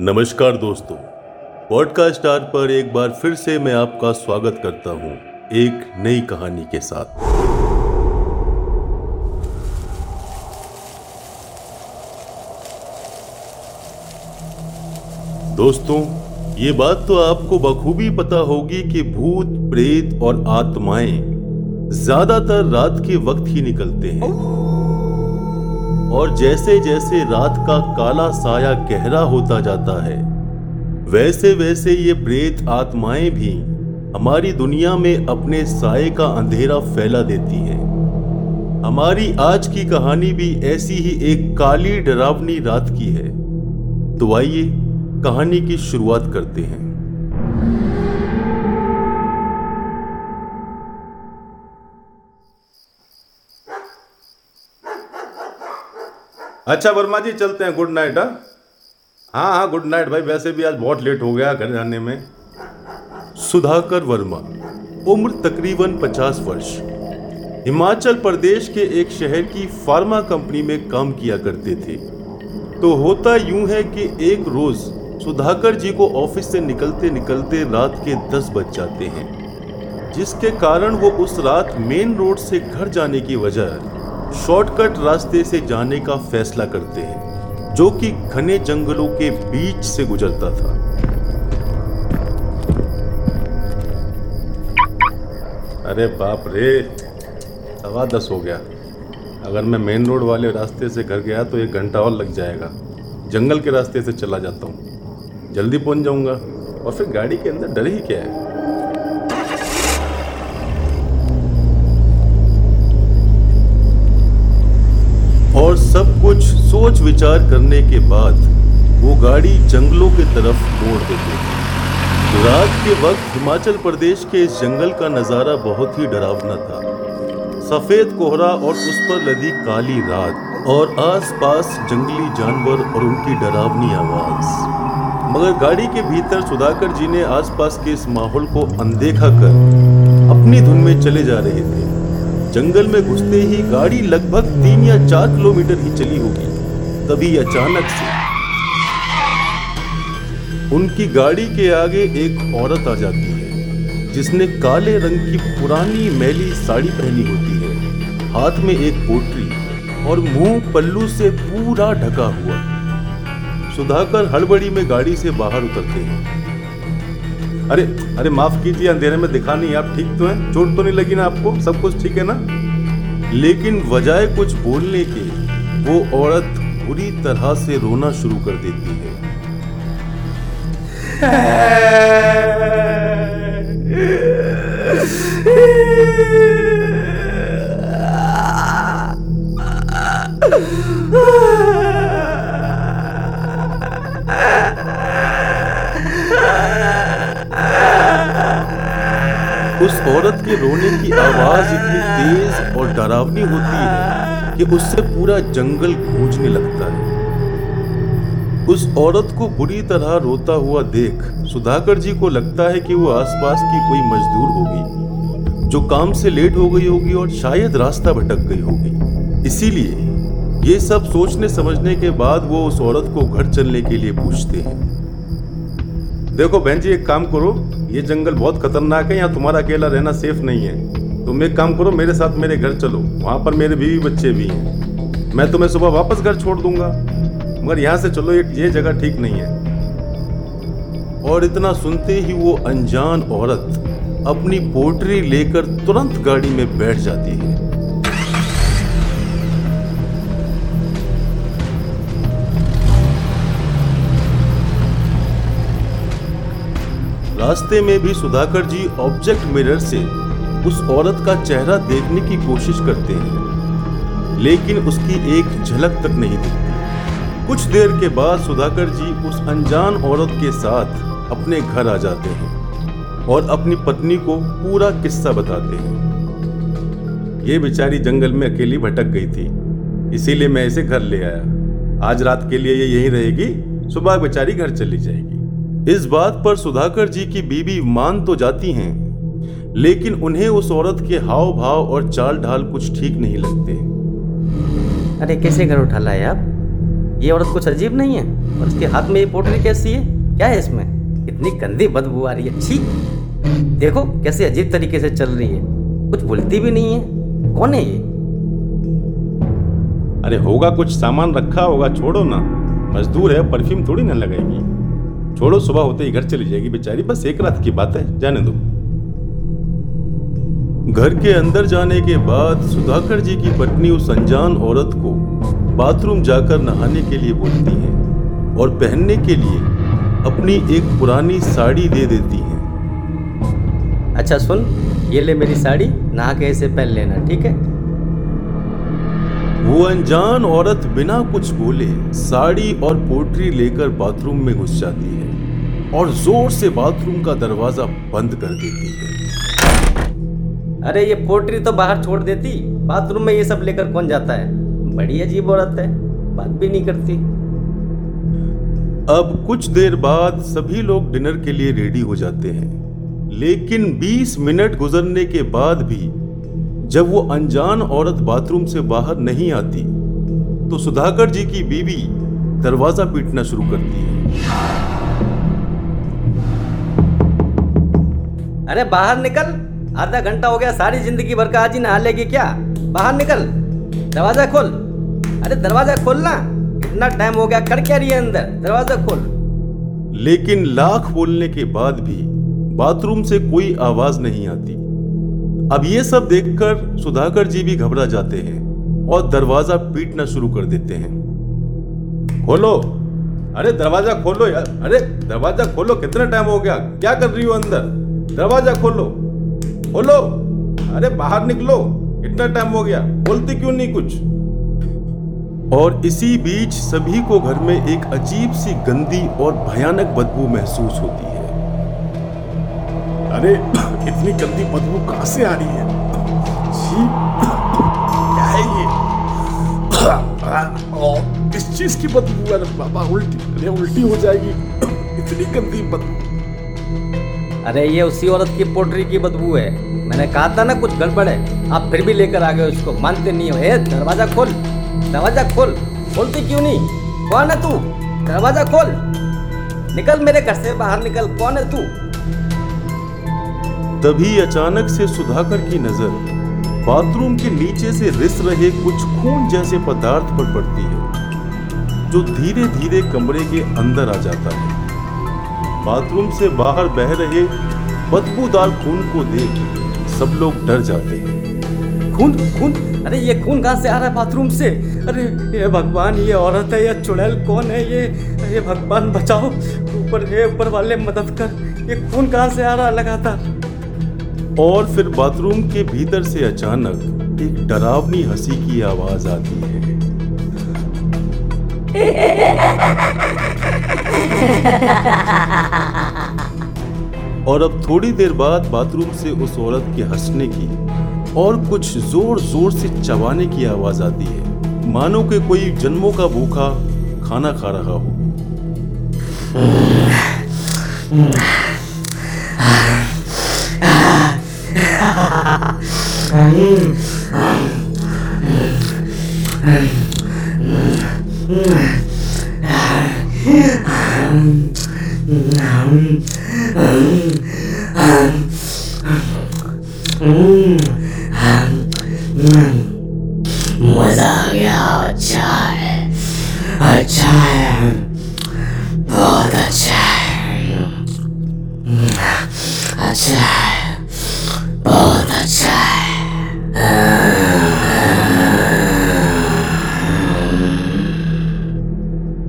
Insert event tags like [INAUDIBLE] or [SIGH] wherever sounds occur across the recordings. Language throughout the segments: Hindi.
नमस्कार दोस्तों। पॉडकास्ट स्टार पर एक बार फिर से मैं आपका स्वागत करता हूँ एक नई कहानी के साथ। दोस्तों ये बात तो आपको बखूबी पता होगी कि भूत, प्रेत और आत्माएँ ज़्यादातर रात के वक्त ही निकलते हैं। और जैसे जैसे रात का काला साया गहरा होता जाता है वैसे वैसे ये प्रेत आत्माएँ भी हमारी दुनिया में अपने साय का अंधेरा फैला देती हैं। हमारी आज की कहानी भी ऐसी ही एक काली डरावनी रात की है। तो आइए कहानी की शुरुआत करते हैं। अच्छा वर्मा जी, चलते हैं। गुड नाइट हाँ? हाँ हाँ गुड नाइट भाई। वैसे भी आज बहुत लेट हो गया घर जाने में। सुधाकर वर्मा, उम्र तकरीबन 50 वर्ष। हिमाचल प्रदेश के एक शहर की फार्मा कंपनी में काम किया करते थे। तो होता यूँ है कि एक रोज सुधाकर जी को ऑफ़िस से निकलते निकलते रात के 10 बज जाते हैं, जिसके कारण वो उस रात मेन रोड से घर जाने की वजह शॉर्टकट रास्ते से जाने का फैसला करते हैं, जो कि घने जंगलों के बीच से गुजरता था। अरे बाप रे, सवा दस हो गया। अगर मैं मेन रोड वाले रास्ते से घर गया तो एक घंटा और लग जाएगा। जंगल के रास्ते से चला जाता हूँ। जल्दी पहुँच जाऊँगा। और फिर गाड़ी के अंदर डर ही क्या है? और सब कुछ सोच विचार करने के बाद वो गाड़ी जंगलों की तरफ़ मोड़ देते रात के वक्त हिमाचल प्रदेश के इस जंगल का नज़ारा बहुत ही डरावना था। सफ़ेद कोहरा और उस पर लदी काली रात और आसपास जंगली जानवर और उनकी डरावनी आवाज़। मगर गाड़ी के भीतर सुधाकर जी ने आसपास के इस माहौल को अनदेखा कर अपनी धुन में चले जा रहे थे। जंगल में घुसते ही गाड़ी लगभग तीन या चार किलोमीटर ही चली होगी, तभी अचानक से उनकी गाड़ी के आगे एक औरत आ जाती है, जिसने काले रंग की पुरानी मैली साड़ी पहनी होती है। हाथ में एक पोटरी और मुँह पल्लू से पूरा ढका हुआ। सुधाकर हड़बड़ी में गाड़ी से बाहर उतरते हैं। अरे अरे माफ़ कीजिए, अंधेरे में दिखा नहीं, आप ठीक तो हैं? चोट तो नहीं लगी ना आपको? सब कुछ ठीक है ना? लेकिन बजाय कुछ बोलने के, वो औरत बुरी तरह से रोना शुरू कर देती है। [LAUGHS] औरत के रोने की आवाज़ इतनी तेज और डरावनी होती है कि उससे पूरा जंगल गूंजने लगता है। उस औरत को बुरी तरह रोता हुआ देख सुधाकर जी को लगता है कि वो आसपास की कोई मजदूर होगी, जो काम से लेट हो गई होगी और शायद रास्ता भटक गई होगी। इसीलिए ये सब सोचने समझने के बाद वो उस औरत को घर चलने के लिए पूछते हैं। देखो बहन जी, एक काम करो ये जंगल बहुत खतरनाक है, यहाँ तुम्हारा अकेला रहना सेफ़ नहीं है। तुम एक काम करो, मेरे साथ मेरे घर चलो, वहाँ पर मेरे बीवी बच्चे भी हैं। मैं तुम्हें सुबह वापस घर छोड़ दूँगा, मगर यहाँ से चलो, ये ये जगह ठीक नहीं है। और इतना सुनते ही वो अनजान औरत अपनी पोटरी लेकर तुरंत गाड़ी में बैठ जाती है। रास्ते में भी सुधाकर जी ऑब्जेक्ट मिरर से उस औरत का चेहरा देखने की कोशिश करते हैं, लेकिन उसकी एक झलक तक नहीं दिखती। कुछ देर के बाद सुधाकर जी उस अनजान औरत के साथ अपने घर आ जाते हैं और अपनी पत्नी को पूरा किस्सा बताते हैं। ये बेचारी जंगल में अकेली भटक गई थी, इसीलिए मैं इसे घर ले आया। आज रात के लिए ये यहीं रहेगी, सुबह बेचारी घर चली जाएगी। इस बात पर सुधाकर जी की बीबी मान तो जाती हैं लेकिन उन्हें उस औरत के हाव भाव और चाल ढाल कुछ ठीक नहीं लगते। अरे कैसे घर उठा लाए आप? ये औरत कुछ अजीब नहीं है और इसके हाथ में ये पोटली कैसी है? क्या है इसमें? इतनी गंदी बदबू आ रही है छी! देखो कैसे अजीब तरीके से चल रही है। कुछ बोलती भी नहीं है। कौन है ये? अरे होगा कुछ सामान रखा होगा छोड़ो ना। मजदूर है परफ्यूम थोड़ी ना लगाएगी। छोड़ो सुबह होते ही घर चली जाएगी बेचारी। बस एक रात की बात है जाने दो। घर के अंदर जाने के बाद सुधाकर जी की पत्नी उस अनजान औरत को बाथरूम जाकर नहाने के लिए बोलती है और पहनने के लिए अपनी एक पुरानी साड़ी दे देती है। अच्छा सुन ये ले मेरी साड़ी नहा के इसे पहन लेना ठीक है? वो अनजान औरत बिना कुछ बोले साड़ी और पोटरी लेकर बाथरूम में घुस जाती है। और ज़ोर से बाथरूम का दरवाज़ा बंद कर देती है। अरे ये पोटरी तो बाहर छोड़ देती। बाथरूम में ये सब लेकर कौन जाता है? बड़ी अजीब औरत है। बात भी नहीं करती। अब कुछ देर बाद सभी लोग डिनर के लिए रेडी हो जाते हैं। लेकिन 20 मिनट गुजरने के बाद भी जब वो अनजान औरत बाथरूम से बाहर नहीं आती तो सुधाकर जी की बीवी दरवाज़ा पीटना शुरू करती है। अरे बाहर निकल। आधा घंटा हो गया, सारी ज़िंदगी भर का आज ही नहा लेगी क्या? बाहर निकल। दरवाज़ा खोल। अरे दरवाज़ा खोल ना टाइम हो गया कर क्या रही है अंदर? दरवाज़ा खोल। लेकिन लाख बोलने के बाद भी बाथरूम से कोई आवाज़ नहीं आती। अब ये सब देखकर सुधाकर जी भी घबरा जाते हैं और दरवाज़ा पीटना शुरू कर देते हैं। खोलो। अरे दरवाज़ा खोलो यार। अरे दरवाज़ा खोलो, कितना टाइम हो गया? क्या कर रही हो अंदर? दरवाज़ा खोलो। खोलो अरे बाहर निकलो इतना टाइम हो गया बोलती क्यों नहीं कुछ? और इसी बीच सभी को घर में एक अजीब सी गंदी और भयानक बदबू महसूस होती है। अरे [COUGHS] इतनी गंदी बदबू कहाँ से आ रही है? छी, क्या है ये? [COUGHS] किस चीज़ की बदबू है बाबा उल्टी अरे उल्टी हो जाएगी। [COUGHS] इतनी गंदी बदबू। अरे ये उसी औरत की पोटरी की बदबू है। मैंने कहा था ना कुछ गड़बड़ है। आप फिर भी लेकर आ गए उसको मानते नहीं हो। ए, दरवाज़ा खोल। दरवाज़ा खोल। खोलती क्यों नहीं? कौन है तू? दरवाज़ा खोल। निकल मेरे घर से बाहर निकल। कौन है तू? तभी अचानक से सुधाकर की नज़र। बाथरूम के नीचे से रिस रहे कुछ खून जैसे पदार्थ पर पड़ती है, जो धीरे धीरे कमरे के अंदर आ जाता है। बाथरूम से बाहर बह रहे बदबूदार खून को देख सब लोग डर जाते हैं। खून खून? अरे ये खून कहाँ से आ रहा है बाथरूम से? अरे ये भगवान ये औरत है ये चुड़ैल कौन है ये? ये भगवान बचाओ। ऊपर हे ऊपर वाले मदद कर। ये खून कहाँ से आ रहा लगातार? और फिर बाथरूम के भीतर से अचानक एक डरावनी हँसी की आवाज़ आती है। [LAUGHS] और अब थोड़ी देर बाद बाथरूम से उस औरत के हंसने की और कुछ ज़ोर ज़ोर से चबाने की आवाज़ आती है। मानो कि कोई जन्मों का भूखा खाना खा रहा हो। [LAUGHS] [LAUGHS] मज़ा आ गया अच्छा है अच्छा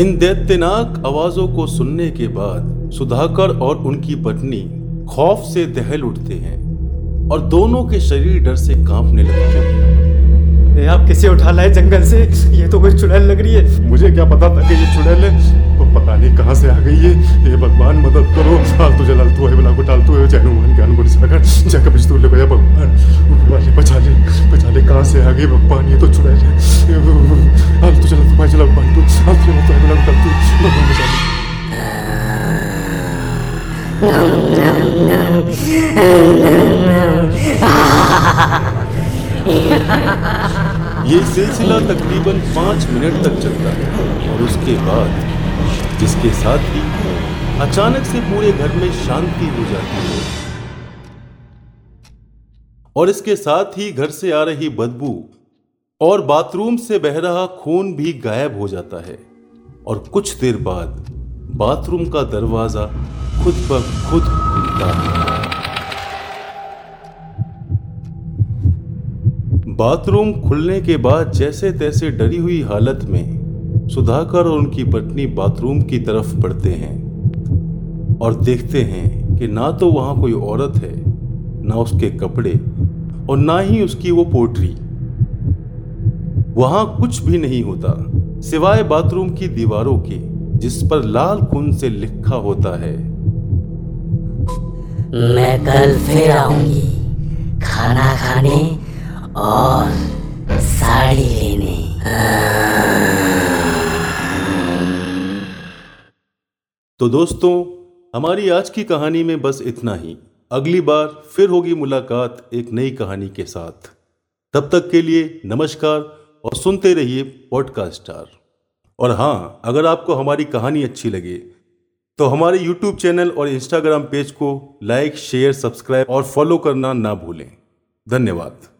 इन दैत्यनाक आवाजों को सुनने के बाद सुधाकर और उनकी पत्नी खौफ से दहल उठते हैं और दोनों के शरीर डर से कांपने लगते हैं। अरे आप किसे उठा लाए जंगल से? ये तो कोई चुड़ैल लग रही है। मुझे क्या पता था कि ये चुड़ैल है? तो पता नहीं कहाँ से आ गई है ये भगवान मदद करो। फालतू जलालतू है बला को टालतू है जय हनुमान ज्ञान गुरु सागर जय कपिश तू ले गया भगवान वाले बचा ले बचा ले। कहाँ से आ गई भगवान? ये तो चुड़ैल है। जलालतू भाई चला तू टालतू भगवान ये सिलसिला तकरीबन पाँच मिनट तक चलता है और उसके बाद जिसके साथ ही अचानक से पूरे घर में शांति हो जाती है। और इसके साथ ही घर से आ रही बदबू और बाथरूम से बह रहा खून भी गायब हो जाता है। और कुछ देर बाद बाथरूम का दरवाज़ा खुद ब खुद खुलता है बाथरूम खुलने के बाद जैसे तैसे डरी हुई हालत में सुधाकर और उनकी पत्नी बाथरूम की तरफ़ बढ़ते हैं और देखते हैं कि ना तो वहाँ कोई औरत है, ना उसके कपड़े और ना ही उसकी वो पोट्री। वहाँ कुछ भी नहीं होता, सिवाय बाथरूम की दीवारों के, जिस पर लाल खून से लिखा होता है। मैं कल फिर आऊँगी खाना खाने और साड़ी लेने। तो दोस्तों, हमारी आज की कहानी में बस इतना ही। अगली बार फिर होगी मुलाकात एक नई कहानी के साथ। तब तक के लिए नमस्कार और सुनते रहिए पॉडकास्ट स्टार। और हाँ अगर आपको हमारी कहानी अच्छी लगे तो हमारे YouTube चैनल और Instagram पेज को लाइक शेयर सब्सक्राइब और फॉलो करना ना भूलें। धन्यवाद।